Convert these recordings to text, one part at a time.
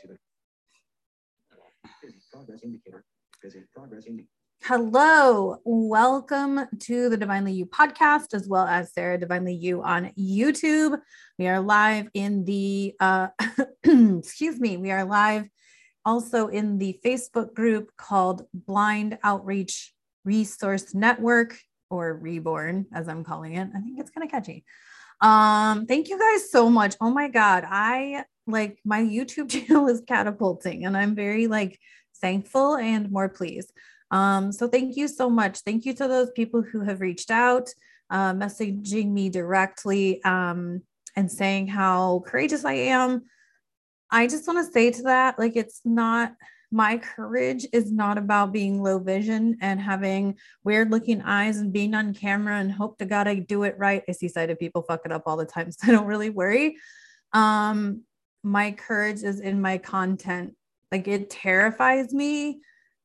to the progress indicator. Hello, welcome to the Divinely You podcast, as well as Sarah Divinely You on YouTube. We are live in the, uh, excuse me, we are live also in the Facebook group called Blind Outreach Resource Network or Reborn, as I'm calling it. I think it's kind of catchy. Um, thank you guys so much. Oh my God. I like my YouTube channel is catapulting and I'm very like thankful and more pleased. Um, so thank you so much. Thank you to those people who have reached out, uh, messaging me directly, um, and saying how courageous I am. I just want to say to that, like, it's not my courage is not about being low vision and having weird looking eyes and being on camera and hope to God I do it right. I see sighted people fuck it up all the time, so I don't really worry. Um, my courage is in my content. Like it terrifies me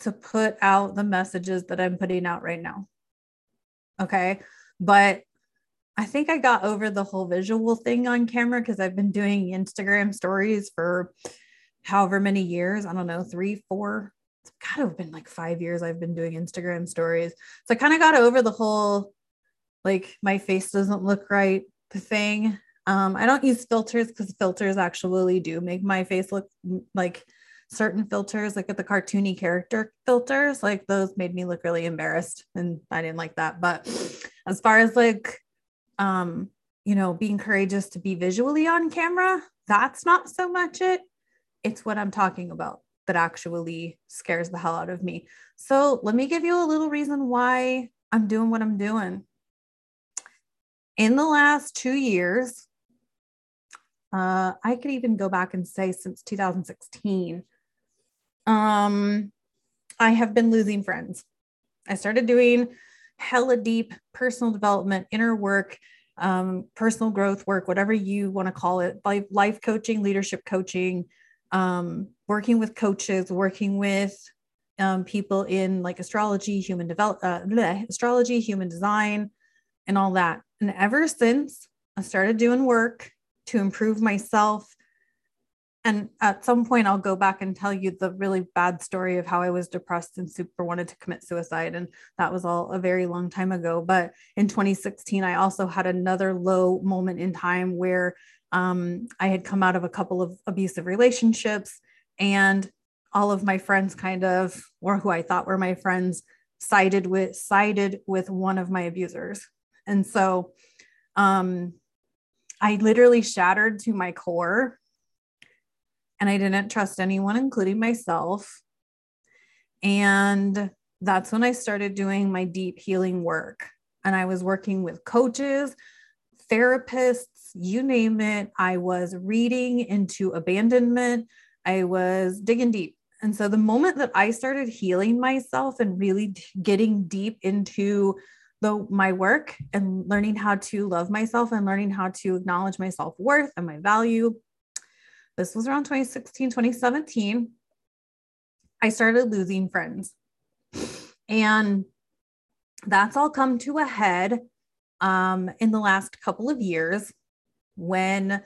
to put out the messages that I'm putting out right now. Okay. But I think I got over the whole visual thing on camera because I've been doing Instagram stories for however many years. I don't know, three, four. It's to have been like five years I've been doing Instagram stories. So I kind of got over the whole like my face doesn't look right thing. Um, I don't use filters because filters actually do make my face look like certain filters, like at the cartoony character filters, like those made me look really embarrassed and I didn't like that. But as far as like, um, you know, being courageous to be visually on camera, that's not so much it it's what I'm talking about that actually scares the hell out of me. So let me give you a little reason why I'm doing what I'm doing. In the last two years, uh, I could even go back and say since 2016, um, I have been losing friends. I started doing hella deep personal development, inner work, um, personal growth work, whatever you want to call it, life, life coaching, leadership coaching, um, working with coaches, working with um, people in like astrology, human develop, uh, astrology, human design, and all that. And ever since I started doing work to improve myself, and at some point I'll go back and tell you the really bad story of how I was depressed and super wanted to commit suicide, and that was all a very long time ago. But in 2016, I also had another low moment in time where um, I had come out of a couple of abusive relationships, and all of my friends kind of, or who I thought were my friends, sided with sided with one of my abusers. And so um, I literally shattered to my core. And I didn't trust anyone, including myself. And that's when I started doing my deep healing work. And I was working with coaches, therapists, you name it. I was reading into abandonment. I was digging deep. And so the moment that I started healing myself and really getting deep into the my work and learning how to love myself and learning how to acknowledge my self-worth and my value. This was around 2016, 2017. I started losing friends. And that's all come to a head um, in the last couple of years when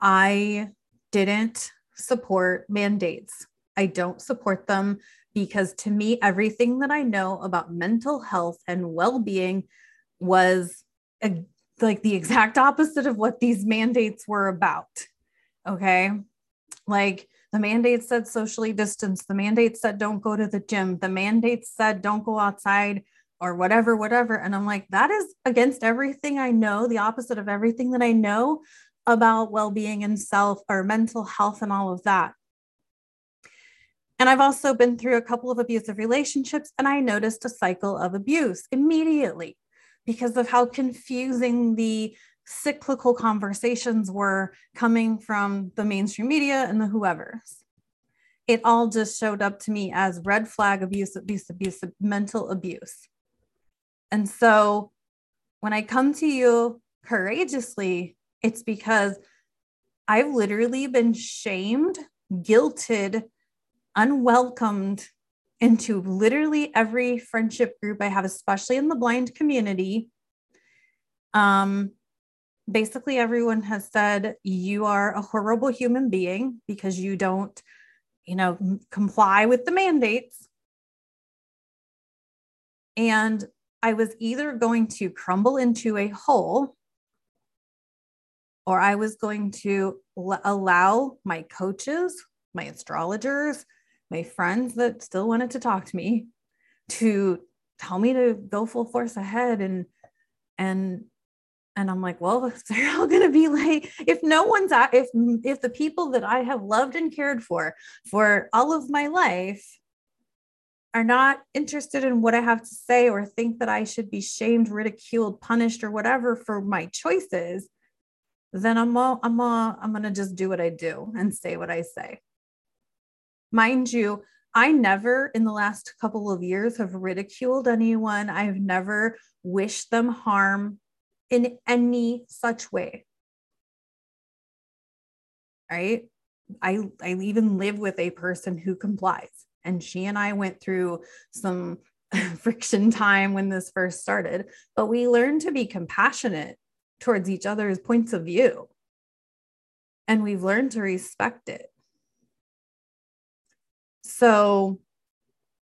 I didn't support mandates. I don't support them because to me, everything that I know about mental health and well being was a, like the exact opposite of what these mandates were about. Okay. Like the mandates said socially distance, the mandates said don't go to the gym, the mandates said don't go outside or whatever, whatever. And I'm like, that is against everything I know, the opposite of everything that I know about well being and self or mental health and all of that. And I've also been through a couple of abusive relationships, and I noticed a cycle of abuse immediately because of how confusing the cyclical conversations were coming from the mainstream media and the whoever's. It all just showed up to me as red flag abuse, abuse, abuse, mental abuse. And so when I come to you courageously, it's because I've literally been shamed, guilted, unwelcomed into literally every friendship group I have, especially in the blind community. Um, basically everyone has said you are a horrible human being because you don't, you know, comply with the mandates. And I was either going to crumble into a hole or I was going to l- allow my coaches, my astrologers, my friends that still wanted to talk to me to tell me to go full force ahead and and and I'm like, well, they're all going to be like, if no one's at, if if the people that I have loved and cared for for all of my life are not interested in what I have to say or think that I should be shamed, ridiculed, punished, or whatever for my choices, then I'm all, I'm all, I'm gonna just do what I do and say what I say. Mind you, I never in the last couple of years have ridiculed anyone. I've never wished them harm in any such way. Right? I I even live with a person who complies and she and I went through some friction time when this first started, but we learned to be compassionate towards each other's points of view. And we've learned to respect it. So,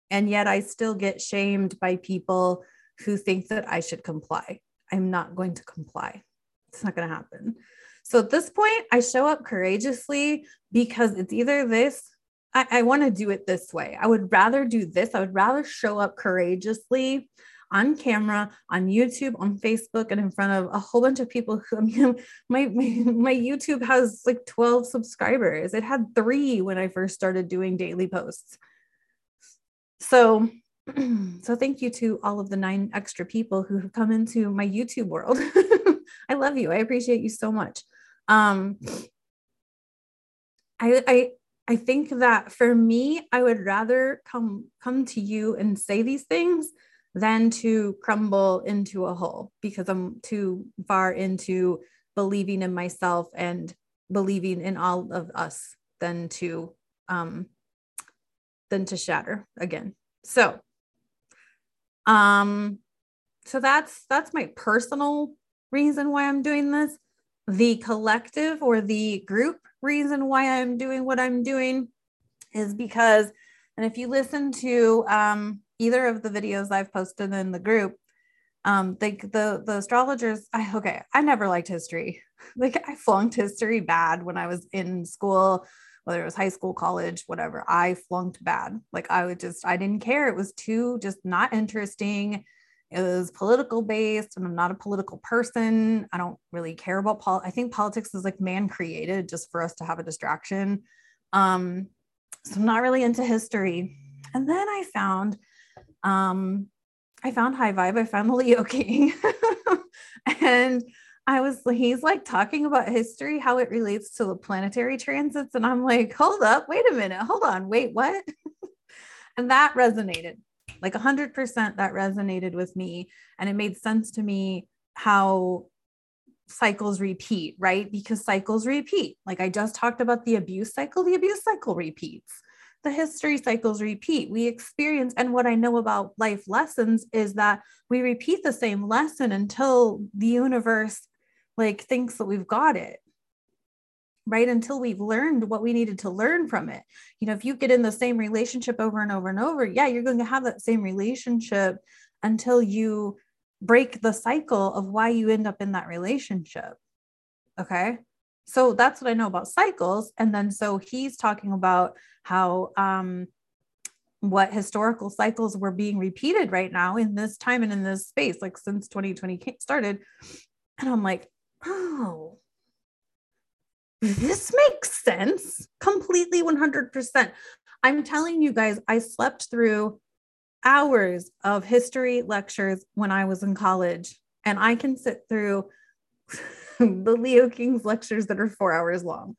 and yet I still get shamed by people who think that I should comply. I'm not going to comply. It's not going to happen. So at this point, I show up courageously because it's either this I, I want to do it this way. I would rather do this. I would rather show up courageously on camera, on YouTube, on Facebook, and in front of a whole bunch of people who I mean, my, my, my YouTube has like 12 subscribers. It had three when I first started doing daily posts. So, so thank you to all of the nine extra people who have come into my YouTube world. I love you. I appreciate you so much. Um, I, I I think that for me, I would rather come come to you and say these things than to crumble into a hole because I'm too far into believing in myself and believing in all of us than to um than to shatter again. So um so that's that's my personal reason why I'm doing this. The collective or the group reason why I'm doing what I'm doing is because, and if you listen to um, either of the videos I've posted in the group, um, they, the the astrologers. I, okay, I never liked history. Like I flunked history bad when I was in school, whether it was high school, college, whatever. I flunked bad. Like I would just, I didn't care. It was too just not interesting it was political based and i'm not a political person i don't really care about pol i think politics is like man created just for us to have a distraction um so i'm not really into history and then i found um i found high vibe i found the leo king. And i was he's like talking about history how it relates to the planetary transits and i'm like hold up wait a minute hold on wait what? And that resonated like 100% that resonated with me and it made sense to me how cycles repeat right? Because cycles repeat. Like i just talked about the abuse cycle the abuse cycle repeats the history cycles repeat. We experience and what i know about life lessons is that we repeat the same lesson until the universe like thinks that we've got it right? Until we've learned what we needed to learn from it. You know if you get in the same relationship over and over and over yeah you're going to have that same relationship until you break the cycle of why you end up in that relationship okay so that's what i know about cycles. And then so he's talking about how um what historical cycles were being repeated right now in this time and in this space like since 2020 started. And i'm like oh this makes sense. Completely 100%. I'm telling you guys, I slept through hours of history lectures when I was in college, and I can sit through the Leo King's lectures that are four hours long,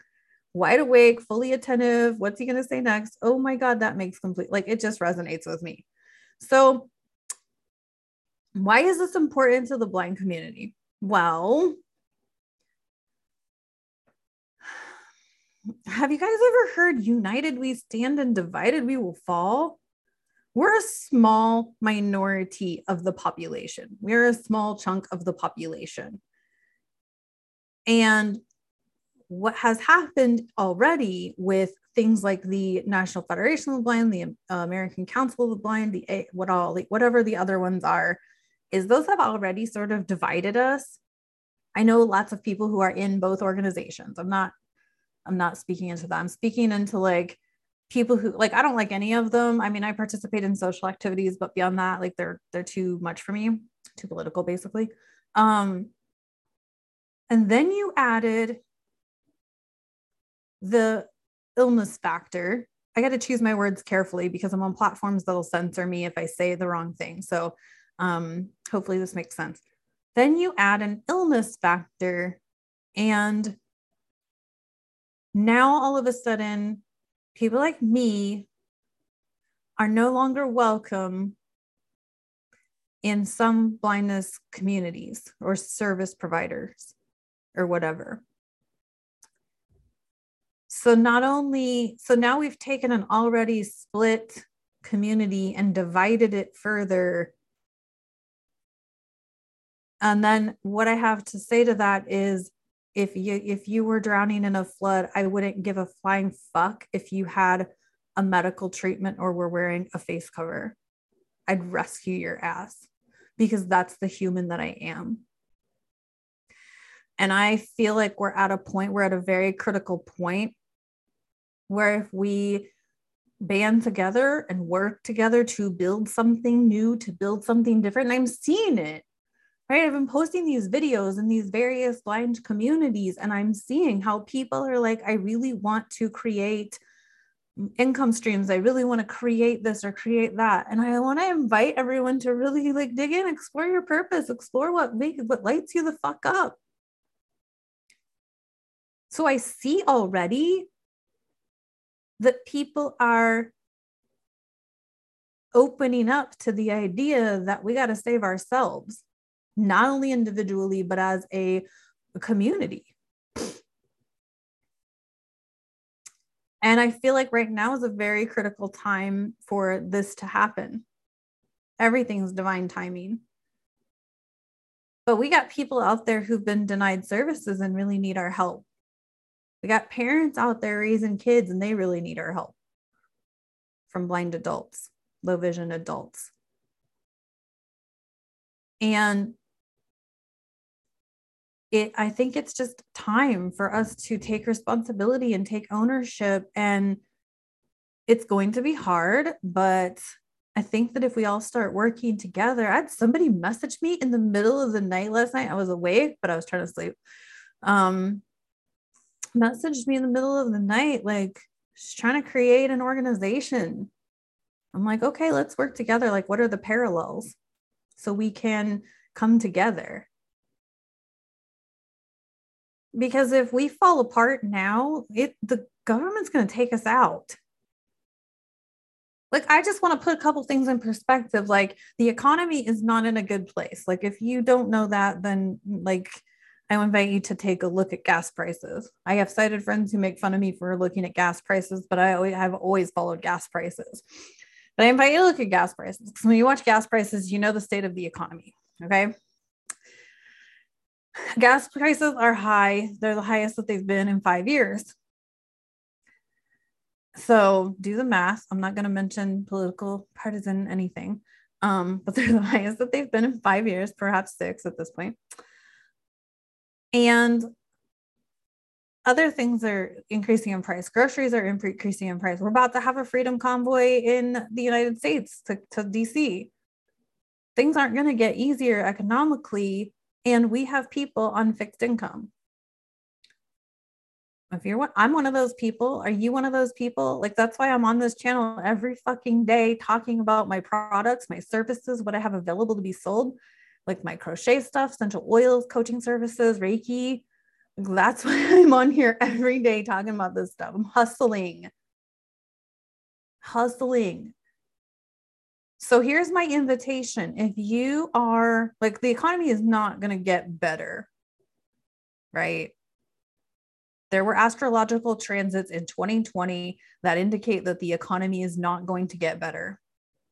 wide awake, fully attentive. What's he going to say next? Oh my God, that makes complete, like it just resonates with me. So, why is this important to the blind community? Well, have you guys ever heard united we stand and divided we will fall? We're a small minority of the population. We're a small chunk of the population. And what has happened already with things like the National Federation of the Blind, the uh, American Council of the Blind, the what all like whatever the other ones are, is those have already sort of divided us. I know lots of people who are in both organizations. I'm not I'm not speaking into that. I'm speaking into like people who like I don't like any of them. I mean, I participate in social activities, but beyond that, like they're they're too much for me, too political basically. Um and then you added the illness factor. I got to choose my words carefully because I'm on platforms that'll censor me if I say the wrong thing. So um, hopefully this makes sense. Then you add an illness factor, and now all of a sudden, people like me are no longer welcome in some blindness communities or service providers or whatever. So not only, so now we've taken an already split community and divided it further. And then what I have to say to that is if you if you were drowning in a flood, I wouldn't give a flying fuck if you had a medical treatment or were wearing a face cover. I'd rescue your ass because that's the human that I am. And I feel like we're at a point, we're at a very critical point where if we band together and work together to build something new, to build something different, and I'm seeing it. Right. I've been posting these videos in these various blind communities, and I'm seeing how people are like, I really want to create income streams. I really want to create this or create that. And I want to invite everyone to really like dig in, explore your purpose, explore what makes what lights you the fuck up. So I see already that people are opening up to the idea that we got to save ourselves, not only individually, but as a community. And I feel like right now is a very critical time for this to happen. Everything's divine timing. But we got people out there who've been denied services and really need our help. We got parents out there raising kids and they really need our help from blind adults, low vision adults. And it I think it's just time for us to take responsibility and take ownership and it's going to be hard, but I think that if we all start working together, I had somebody message me in the middle of the night last night. I was awake, but I was trying to sleep. Um, messaged me in the middle of the night, like she's trying to create an organization. I'm like, okay, let's work together. Like, what are the parallels so we can come together? Because if we fall apart now, it the government's going to take us out. Like, I just want to put a couple things in perspective. Like, the economy is not in a good place. Like, if you don't know that, then like I invite you to take a look at gas prices. I have sighted friends who make fun of me for looking at gas prices, but I always, have always followed gas prices. But I invite you to look at gas prices because when you watch gas prices, you know the state of the economy. Okay. Gas prices are high. They're the highest that they've been in five years. So do the math. I'm not going to mention political, partisan, anything, um, but they're the highest that they've been in five years, perhaps six at this point. And other things are increasing in price. Groceries are increasing in price. We're about to have a freedom convoy in the United States to, to DC. Things aren't going to get easier economically, and we have people on fixed income. If you're one, I'm one of those people. Are you one of those people? Like, that's why I'm on this channel every fucking day talking about my products, my services, what I have available to be sold like my crochet stuff, essential oils, coaching services, Reiki. That's why I'm on here every day talking about this stuff. I'm hustling. Hustling. So here's my invitation. If you are like, the economy is not going to get better, right? There were astrological transits in 2020 that indicate that the economy is not going to get better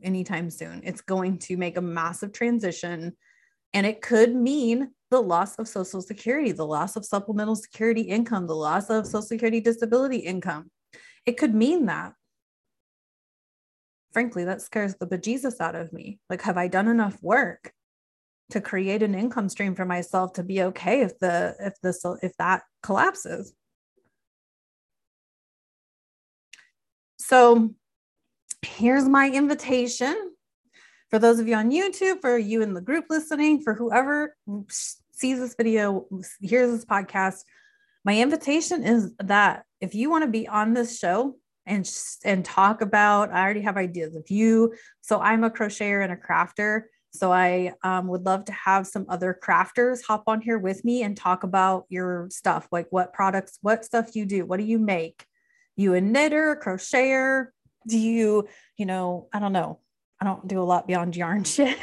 anytime soon. It's going to make a massive transition and it could mean the loss of social security the loss of supplemental security income the loss of social security disability income. It could mean that. Frankly that scares the bejesus out of me. Like have i done enough work to create an income stream for myself to be okay if the if this if that collapses? So here's my invitation for those of you on YouTube, for you in the group listening, for whoever sees this video, hears this podcast, my invitation is that if you want to be on this show and and talk about, I already have ideas. If you, so I'm a crocheter and a crafter. So I um, would love to have some other crafters hop on here with me and talk about your stuff, like what products, what stuff you do, what do you make? You a knitter, a crocheter? Do you, you know, I don't know, I don't do a lot beyond yarn shit.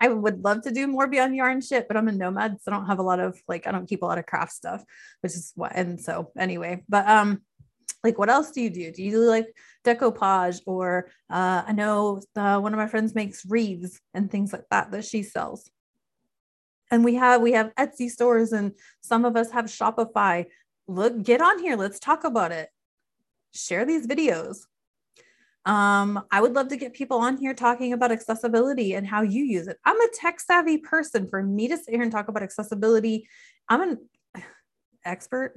I would love to do more beyond yarn shit, but I'm a nomad, so I don't have a lot of like I don't keep a lot of craft stuff, which is what. And so anyway, but um, like what else do you do? Do you do like decoupage or uh, I know uh, one of my friends makes wreaths and things like that that she sells. And we have we have Etsy stores and some of us have Shopify. Look, get on here. Let's talk about it. Share these videos um, I would love to get people on here talking about accessibility and how you use it. I'm a tech savvy person. For me to sit here and talk about accessibility, I'm an expert.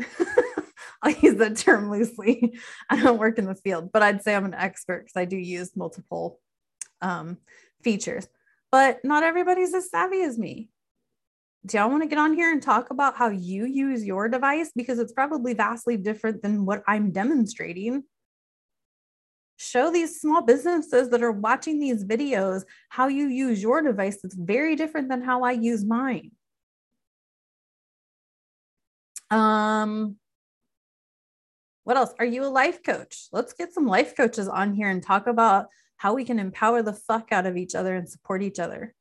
I'll use that term loosely. I don't work in the field, but I'd say I'm an expert because I do use multiple um, features. But not everybody's as savvy as me. Do y'all want to get on here and talk about how you use your device? Because it's probably vastly different than what I'm demonstrating show these small businesses that are watching these videos how you use your device that's very different than how I use mine. Um, what else? Are you a life coach? Let's get some life coaches on here and talk about how we can empower the fuck out of each other and support each other.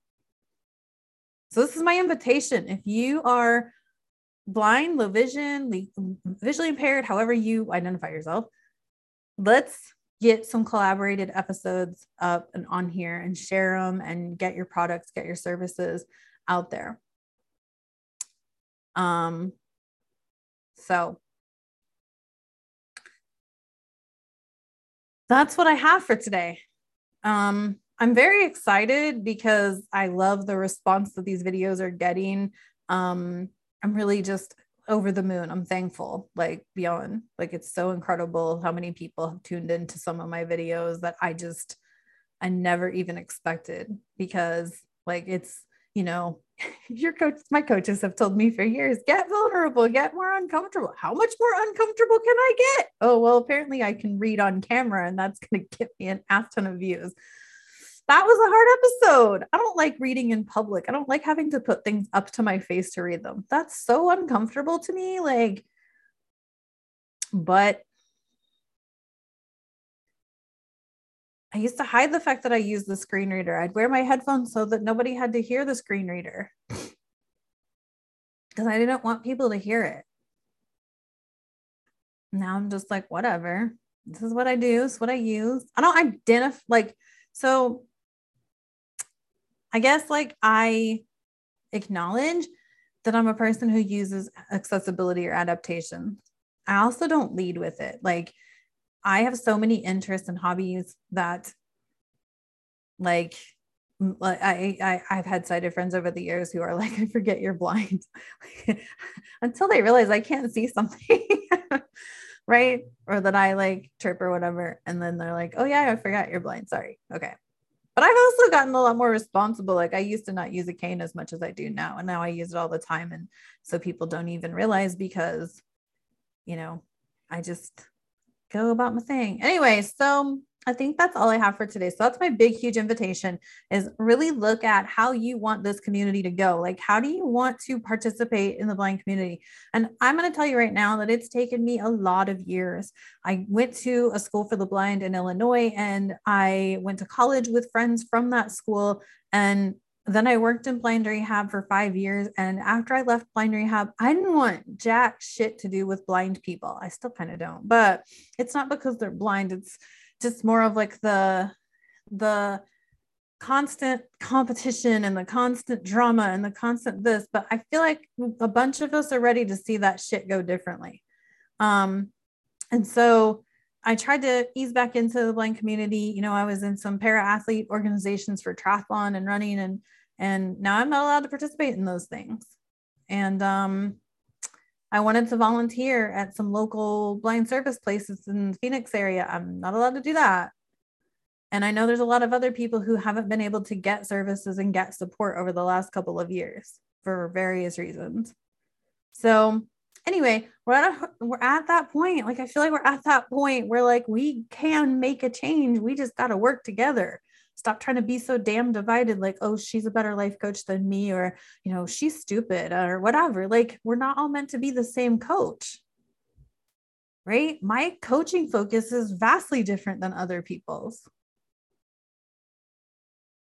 So, this is my invitation. If you are blind, low vision, visually impaired, however you identify yourself, let's get some collaborated episodes up and on here and share them and get your products, get your services out there. Um, so that's what I have for today. Um, I'm very excited because I love the response that these videos are getting. Um, I'm really just over the moon. I'm thankful, like beyond, like it's so incredible how many people have tuned into some of my videos that I just, I never even expected because, like, it's, you know, your coach, my coaches have told me for years, get vulnerable, get more uncomfortable. How much more uncomfortable can I get? Oh, well, apparently I can read on camera and that's going to get me an ass ton of views that was a hard episode. I don't like reading in public. I don't like having to put things up to my face to read them. That's so uncomfortable to me. Like, but I used to hide the fact that I use the screen reader. I'd wear my headphones so that nobody had to hear the screen reader because I didn't want people to hear it. Now I'm just like, whatever. This is what I do. It's what I use. I don't identify like so I guess like I acknowledge that I'm a person who uses accessibility or adaptation. I also don't lead with it. Like I have so many interests and hobbies that like I, I I've had sighted friends over the years who are like, I forget you're blind until they realize I can't see something. right. Or that I like trip or whatever. And then they're like, oh yeah, I forgot you're blind. Sorry. Okay. But I've also gotten a lot more responsible. Like I used to not use a cane as much as I do now. And now I use it all the time. And so people don't even realize because, you know, I just go about my thing. Anyway, so I think that's all I have for today. So that's my big, huge invitation is really look at how you want this community to go. Like, how do you want to participate in the blind community? And I'm going to tell you right now that it's taken me a lot of years. I went to a school for the blind in Illinois and I went to college with friends from that school. And then I worked in blind rehab for five years. And after I left blind rehab, I didn't want jack shit to do with blind people. I still kind of don't, but it's not because they're blind. It's just more of like the the constant competition and the constant drama and the constant this, but I feel like a bunch of us are ready to see that shit go differently. Um, and so I tried to ease back into the blind community. You know, I was in some para athlete organizations for triathlon and running, and and now I'm not allowed to participate in those things. And um, I wanted to volunteer at some local blind service places in the Phoenix area. I'm not allowed to do that. And I know there's a lot of other people who haven't been able to get services and get support over the last couple of years for various reasons. So, anyway, we're at a, we're at that point. Like I feel like we're at that point where like we can make a change. We just got to work together. Stop trying to be so damn divided like oh she's a better life coach than me or you know she's stupid or whatever. Like we're not all meant to be the same coach. Right? My coaching focus is vastly different than other people's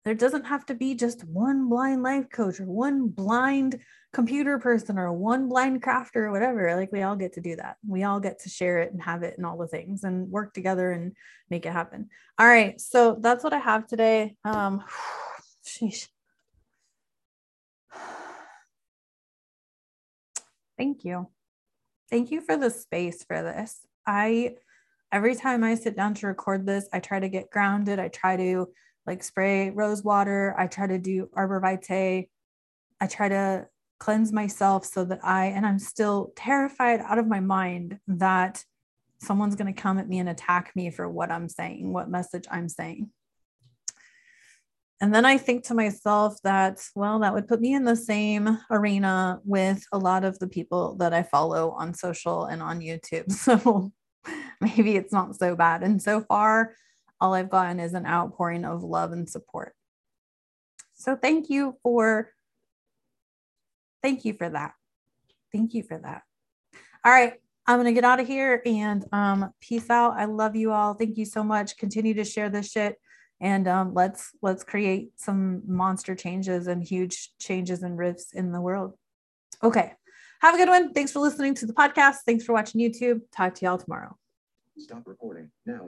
there doesn't have to be just one blind life coach or one blind computer person or one blind crafter or whatever. Like we all get to do that. We all get to share it and have it and all the things and work together and make it happen. All right. So that's what I have today. Um, sheesh. Thank you. Thank you for the space for this. I, every time I sit down to record this, I try to get grounded. I try to like spray rose water. I try to do arbor vitae. I try to cleanse myself so that I, and I'm still terrified out of my mind that someone's going to come at me and attack me for what I'm saying, what message I'm saying. And then I think to myself that, well, that would put me in the same arena with a lot of the people that I follow on social and on YouTube. So maybe it's not so bad. And so far, all I've gotten is an outpouring of love and support. So thank you for thank you for that. Thank you for that. All right, I'm going to get out of here and um peace out. I love you all. Thank you so much. Continue to share this shit and um let's let's create some monster changes and huge changes and rifts in the world. Okay. Have a good one. Thanks for listening to the podcast. Thanks for watching YouTube. Talk to y'all tomorrow. Stop recording now.